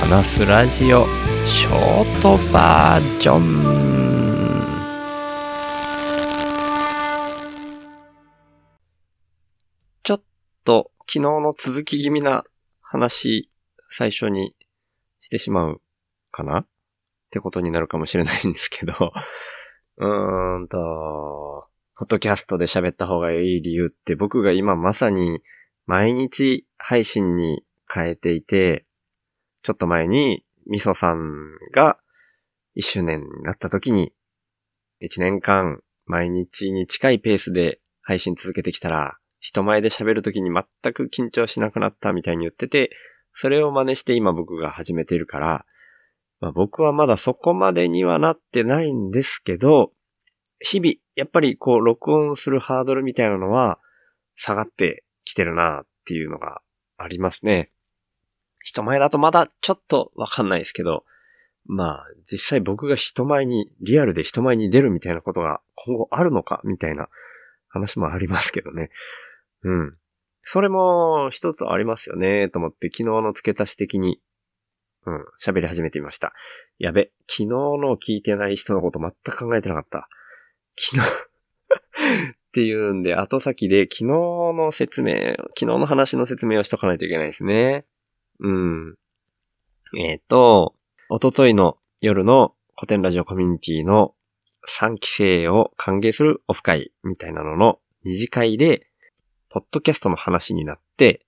話すラジオショートバージョンちょっと昨日の続き気味な話最初にしてしまうかなってことになるかもしれないんですけど。うーんと、ポッドキャストで喋った方がいい理由って僕が今まさに毎日配信に変えていて、ちょっと前にみそさんが一周年になった時に、一年間毎日に近いペースで配信続けてきたら、人前で喋る時に全く緊張しなくなったみたいに言ってて、それを真似して今僕が始めているから、まあ、僕はまだそこまでにはなってないんですけど、日々、やっぱりこう、録音するハードルみたいなのは下がってきてるなっていうのがありますね。人前だとまだちょっとわかんないですけど、まあ、実際僕が人前に、リアルで人前に出るみたいなことが今後あるのかみたいな話もありますけどね。うん。それも一つありますよね、と思って昨日の付け足し的に、うん、喋り始めてみました。やべ、昨日の聞いてない人のこと全く考えてなかった。昨日っていうんで、後先で昨日の説明、昨日の話の説明をしとかないといけないですね。うん。えっ、ー、と、おとといの夜の古典ラジオコミュニティの3期生を歓迎するオフ会みたいなのの二次会で、ポッドキャストの話になって、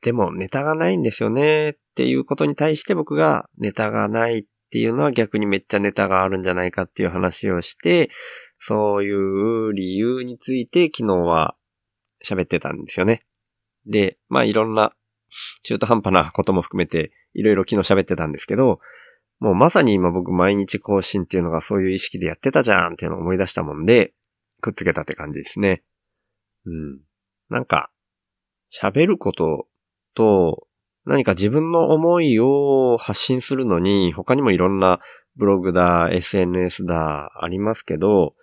でもネタがないんですよねっていうことに対して僕がネタがないっていうのは逆にめっちゃネタがあるんじゃないかっていう話をして、そういう理由について昨日は喋ってたんですよね。で、まあいろんな中途半端なことも含めていろいろ昨日喋ってたんですけど、もうまさに今僕毎日更新っていうのがそういう意識でやってたじゃんっていうのを思い出したもんで、くっつけたって感じですね。うん。なんか、喋ることと、何か自分の思いを発信するのに、他にもいろんなブログだ、SNS だ、ありますけど、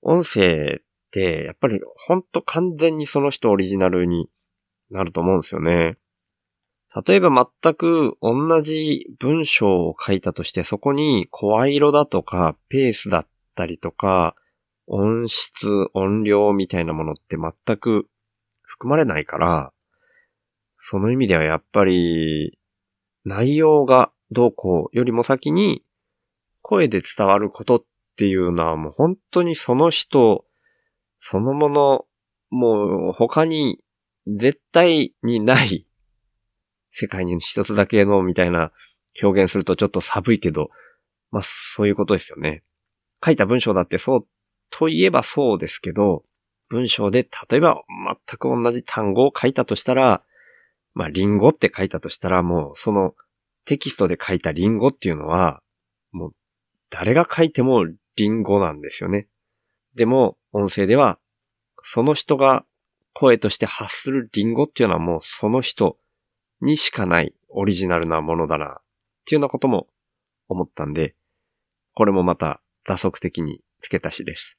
音声ってやっぱりほんと完全にその人オリジナルになると思うんですよね。例えば全く同じ文章を書いたとしてそこに声色だとかペースだったりとか音質、音量みたいなものって全く含まれないから、その意味ではやっぱり内容がどうこうよりも先に声で伝わることっていうのはもう本当にその人そのもの、もう他に絶対にない世界に一つだけのみたいな表現するとちょっと寒いけど、まあそういうことですよね。書いた文章だってそうといえばそうですけど、文章で例えば全く同じ単語を書いたとしたら、まあリンゴって書いたとしたらもうそのテキストで書いたリンゴっていうのは、もう誰が書いてもリンゴなんですよね。でも音声ではその人が声として発するリンゴっていうのはもうその人にしかないオリジナルなものだな、っていうようなことも思ったんで、これもまた打足的に付け足しです。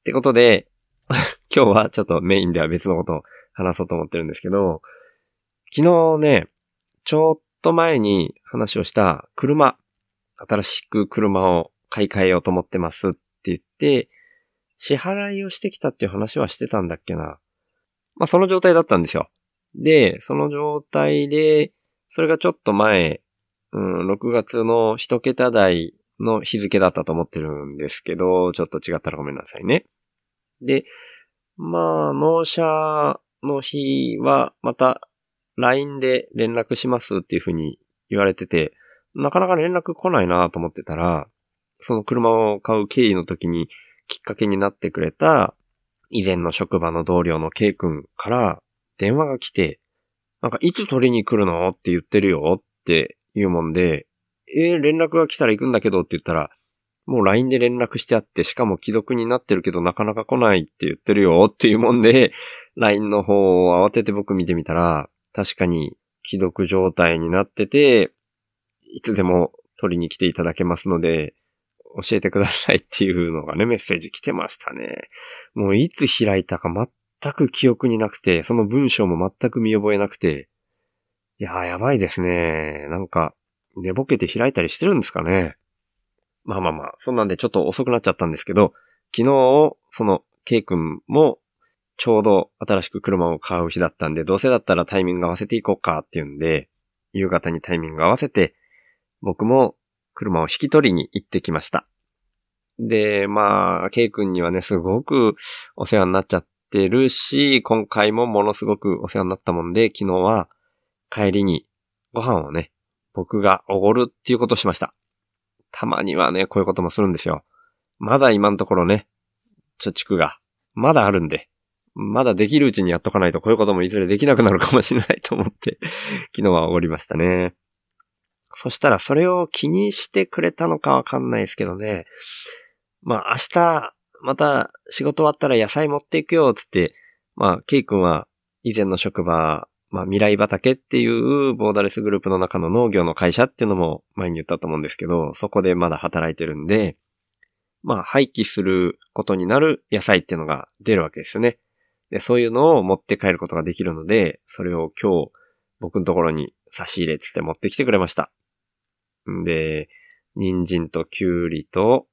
ってことで、今日はちょっとメインでは別のことを話そうと思ってるんですけど、昨日ね、ちょっと前に話をした車、新しく車を買い替えようと思ってますって言って、支払いをしてきたっていう話はしてたんだっけな。まあ、その状態だったんですよ。で、その状態で、それがちょっと前、うん、6月の一桁台の日付だったと思ってるんですけど、ちょっと違ったらごめんなさいね。で、まあ、納車の日は、また、LINE で連絡しますっていうふうに言われてて、なかなか連絡来ないなと思ってたら、その車を買う経緯の時に、きっかけになってくれた、以前の職場の同僚の K 君から電話が来て、なんかいつ取りに来るのって言ってるよって言うもんで、えー、連絡が来たら行くんだけどって言ったら、もう LINE で連絡してあって、しかも既読になってるけどなかなか来ないって言ってるよっていうもんで、LINE の方を慌てて僕見てみたら、確かに既読状態になってて、いつでも取りに来ていただけますので、教えてくださいっていうのがね、メッセージ来てましたね。もういつ開いたか全く記憶になくて、その文章も全く見覚えなくて、いやー、やばいですね。なんか、寝ぼけて開いたりしてるんですかね。まあまあまあ、そんなんでちょっと遅くなっちゃったんですけど、昨日、その、ケイ君も、ちょうど新しく車を買う日だったんで、どうせだったらタイミング合わせていこうかっていうんで、夕方にタイミング合わせて、僕も車を引き取りに行ってきました。で、まあ、ケイ君にはね、すごくお世話になっちゃってるし、今回もものすごくお世話になったもんで、昨日は帰りにご飯をね、僕がおごるっていうことをしました。たまにはね、こういうこともするんですよ。まだ今のところね、貯蓄が、まだあるんで、まだできるうちにやっとかないとこういうこともいずれできなくなるかもしれないと思って昨日はおごりましたね。そしたらそれを気にしてくれたのかわかんないですけどね。まあ明日、また仕事終わったら野菜持っていくよ、つって、まあケイ君は以前の職場、まあ未来畑っていうボーダレスグループの中の農業の会社っていうのも前に言ったと思うんですけど、そこでまだ働いてるんで、まあ廃棄することになる野菜っていうのが出るわけですよね。で、そういうのを持って帰ることができるので、それを今日僕のところに差し入れつって持ってきてくれました。で、人参とキュウリと、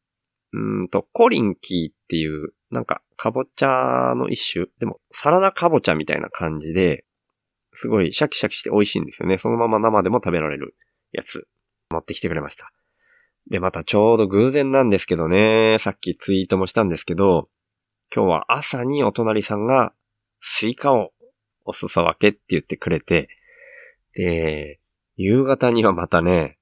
うんと、コリンキーっていう、なんか、かぼちゃの一種でも、サラダかぼちゃみたいな感じで、すごいシャキシャキして美味しいんですよね。そのまま生でも食べられるやつ、持ってきてくれました。で、またちょうど偶然なんですけどね、さっきツイートもしたんですけど、今日は朝にお隣さんがスイカをお裾分けって言ってくれて、で、夕方にはまたね、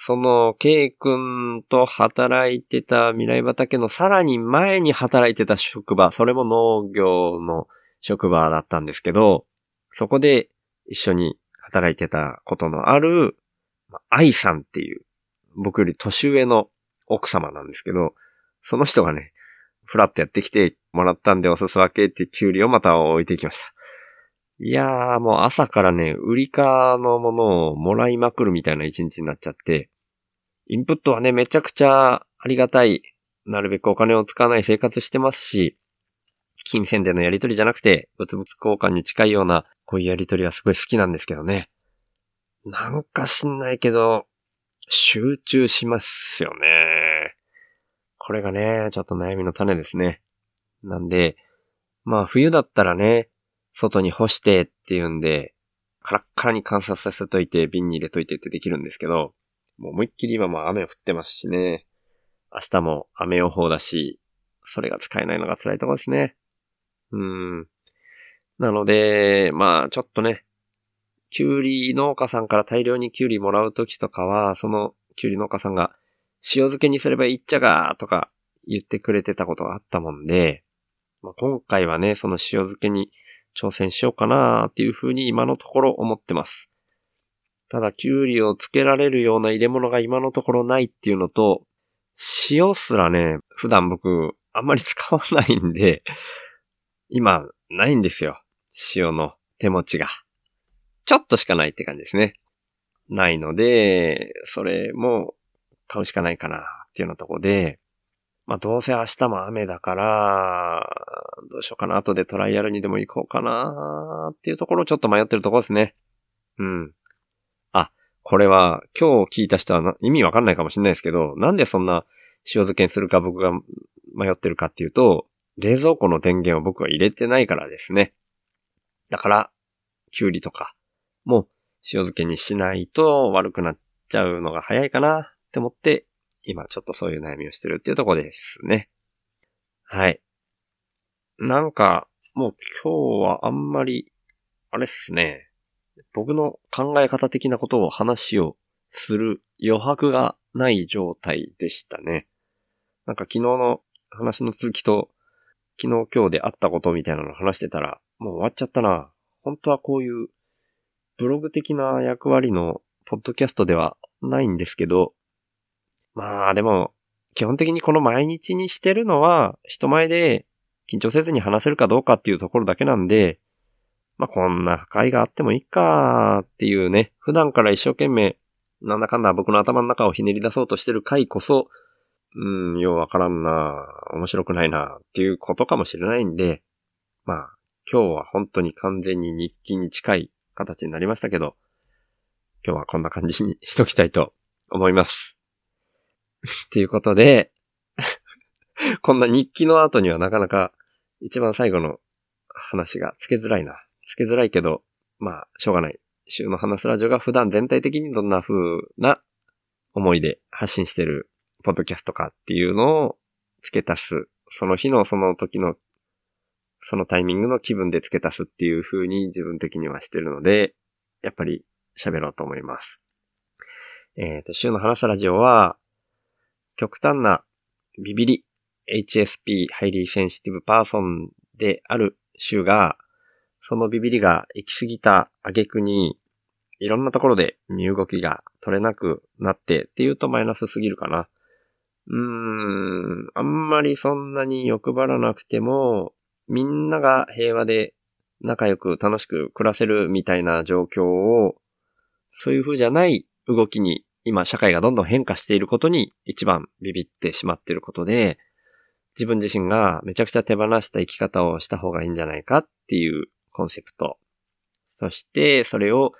その、ケイ君と働いてた未来畑のさらに前に働いてた職場、それも農業の職場だったんですけど、そこで一緒に働いてたことのある、愛さんっていう、僕より年上の奥様なんですけど、その人がね、フラッとやってきてもらったんでお裾分けってキュウリをまた置いていきました。いやーもう朝からね、売りかのものをもらいまくるみたいな一日になっちゃって、インプットはね、めちゃくちゃありがたい。なるべくお金を使わない生活してますし、金銭でのやり取りじゃなくて、物々交換に近いような、こういうやり取りはすごい好きなんですけどね。なんか知んないけど、集中しますよね。これがね、ちょっと悩みの種ですね。なんで、まあ冬だったらね、外に干してっていうんで、カラッカラに観察させといて、瓶に入れといてってできるんですけど、もう思いっきり今も雨降ってますしね。明日も雨予報だし、それが使えないのが辛いところですね。うん。なので、まあちょっとね、キュウリ農家さんから大量にキュウリもらうときとかは、そのキュウリ農家さんが塩漬けにすればいいっちゃがーとか言ってくれてたことがあったもんで、まあ、今回はね、その塩漬けに挑戦しようかなっていうふうに今のところ思ってます。ただ、キュウリをつけられるような入れ物が今のところないっていうのと、塩すらね、普段僕、あんまり使わないんで、今、ないんですよ。塩の手持ちが。ちょっとしかないって感じですね。ないので、それも買うしかないかなっていうようなとこで、まあどうせ明日も雨だから、どうしようかな。後でトライアルにでも行こうかなっていうところをちょっと迷ってるところですね。うん。あ、これは今日聞いた人は意味わかんないかもしれないですけど、なんでそんな塩漬けにするか僕が迷ってるかっていうと、冷蔵庫の電源を僕は入れてないからですね。だから、キュウリとかも塩漬けにしないと悪くなっちゃうのが早いかなって思って今ちょっとそういう悩みをしてるっていうところですね。はい。なんか、もう今日はあんまり、あれっすね。僕の考え方的なことを話をする余白がない状態でしたね。なんか昨日の話の続きと、昨日今日であったことみたいなの話してたら、もう終わっちゃったな。本当はこういうブログ的な役割のポッドキャストではないんですけど、まあでも、基本的にこの毎日にしてるのは、人前で緊張せずに話せるかどうかっていうところだけなんで、まあこんな会があってもいいかっていうね、普段から一生懸命、なんだかんだ僕の頭の中をひねり出そうとしてる回こそ、うん、ようわからんな面白くないなっていうことかもしれないんで、まあ、今日は本当に完全に日記に近い形になりましたけど、今日はこんな感じにしときたいと思います。ということで、こんな日記の後にはなかなか一番最後の話がつけづらいな。つけづらいけど、まあ、しょうがない。週の話すラジオが普段全体的にどんな風な思いで発信してるポッドキャストかっていうのを付け足す。その日のその時の、そのタイミングの気分で付け足すっていう風に自分的にはしてるので、やっぱり喋ろうと思います。えっ、ー、と、週の話すラジオは、極端なビビリ、HSP、ハイリーセンシティブパーソンである週が、そのビビリが行き過ぎた挙句に、いろんなところで身動きが取れなくなってっていうとマイナスすぎるかな。うーん、あんまりそんなに欲張らなくても、みんなが平和で仲良く楽しく暮らせるみたいな状況を、そういう風じゃない動きに今社会がどんどん変化していることに一番ビビってしまっていることで、自分自身がめちゃくちゃ手放した生き方をした方がいいんじゃないかっていうコンセプト。そしてそれを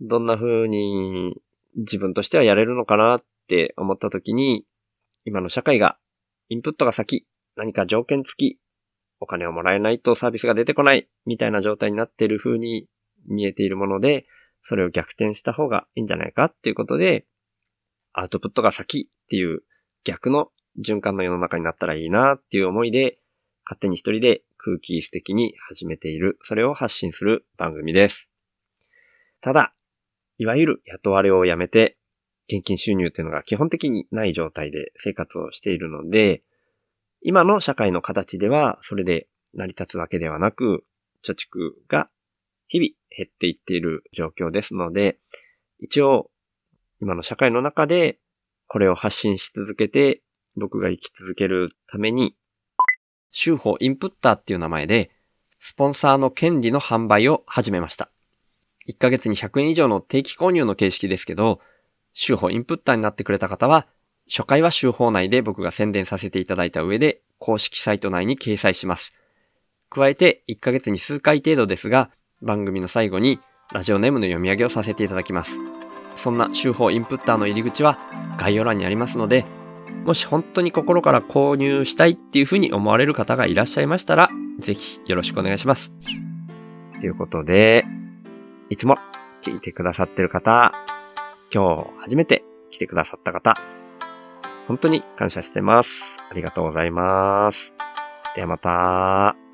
どんな風に自分としてはやれるのかなって思った時に、今の社会がインプットが先、何か条件付き、お金をもらえないとサービスが出てこない、みたいな状態になっている風に見えているもので、それを逆転した方がいいんじゃないかっていうことで、アウトプットが先っていう逆の循環の世の中になったらいいなっていう思いで、勝手に一人で空気素敵に始めている、それを発信する番組です。ただ、いわゆる雇われをやめて現金収入っていうのが基本的にない状態で生活をしているので、今の社会の形ではそれで成り立つわけではなく、貯蓄が日々減っていっている状況ですので、一応今の社会の中でこれを発信し続けて僕が生き続けるために、週報インプッターっていう名前で、スポンサーの権利の販売を始めました。1ヶ月に100円以上の定期購入の形式ですけど、週報インプッターになってくれた方は、初回は週報内で僕が宣伝させていただいた上で、公式サイト内に掲載します。加えて、1ヶ月に数回程度ですが、番組の最後に、ラジオネームの読み上げをさせていただきます。そんな週報インプッターの入り口は概要欄にありますので、もし本当に心から購入したいっていうふうに思われる方がいらっしゃいましたら、ぜひよろしくお願いします。ということで、いつも聞いてくださってる方、今日初めて来てくださった方、本当に感謝してます。ありがとうございます。ではまた。